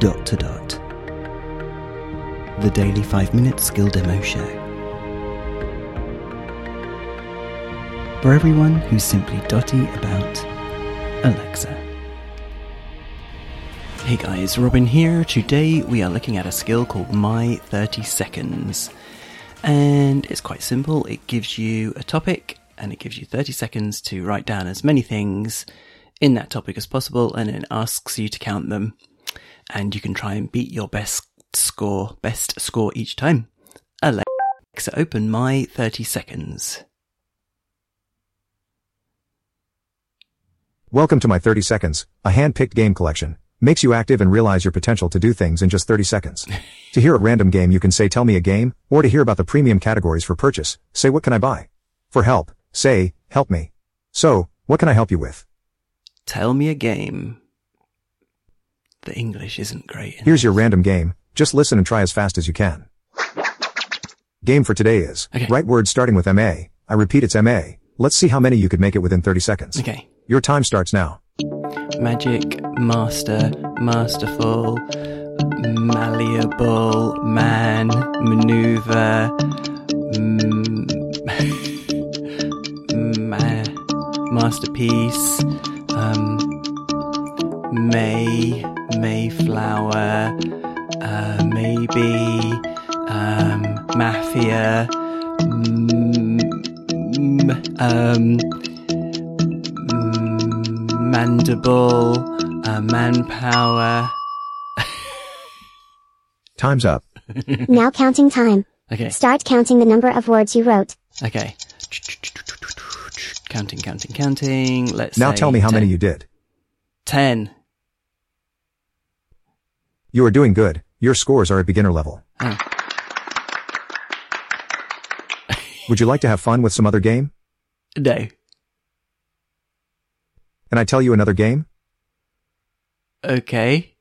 dot to dot. The daily 5 minute skill demo show. For everyone who's simply dotty about Alexa. Hey guys, Robin here. Today we are looking at a skill called My 30 Seconds. And it's quite simple. It gives you a topic and it gives you 30 seconds to write down as many things in that topic as possible and it asks you to count them. And you can try and beat your best score, best score each time. Alexa, open My 30 Seconds. Welcome to my 30 seconds, a hand-picked game collection. Makes you active and realize your potential to do things in just 30 seconds. to hear a random game you can say tell me a game, or to hear about the premium categories for purchase, say what can I buy? For help, say, help me. So, what can I help you with? Tell me a game. The English isn't great. Here's your random game, just listen and try as fast as you can. Game for today is, Okay. write words starting with MA. I repeat it's MA. Let's see how many you could make it within 30 seconds. Okay. Your time starts now. Magic, master, masterful, malleable, man, maneuver, mm, ma- masterpiece, May, Mayflower, uh, maybe, um, mafia, mm, mm, um, mm, mandible, uh, manpower. Time's up. Now counting time. Okay, Start counting the number of words you wrote. okay. Counting, counting, counting. Let's Now say tell me how 10. many you did. Ten. You are doing good. Your scores are at beginner level. Oh. Would you like to have fun with some other game? No. Can I tell you another game? Okay.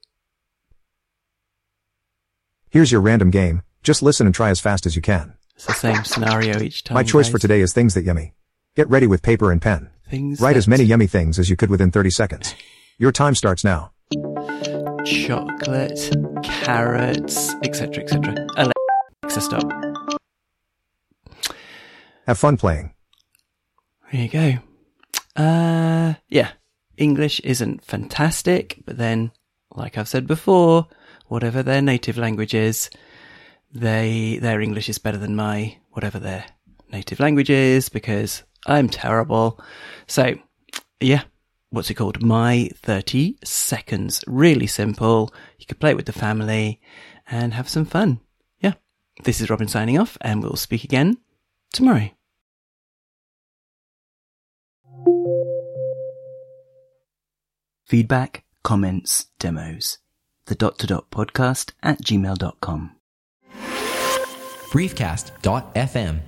Here's your random game. Just listen and try as fast as you can. It's the same scenario each time. My choice for today is things that yummy. Get ready with paper and pen. Things Write as many yummy things as you could within 30 seconds. Your time starts now. Chocolate, carrots, etc., etc. Alexa, stop. Have fun playing. There you go. Uh, yeah. English isn't fantastic, but then, like I've said before, whatever their native language is, they, their English is better than my, whatever their native language is, because I'm terrible. So, yeah. What's it called? My 30 seconds. Really simple. You could play it with the family and have some fun. Yeah. This is Robin signing off and we'll speak again tomorrow. Feedback, comments, demos. The dot to dot podcast at gmail.com. briefcast.fm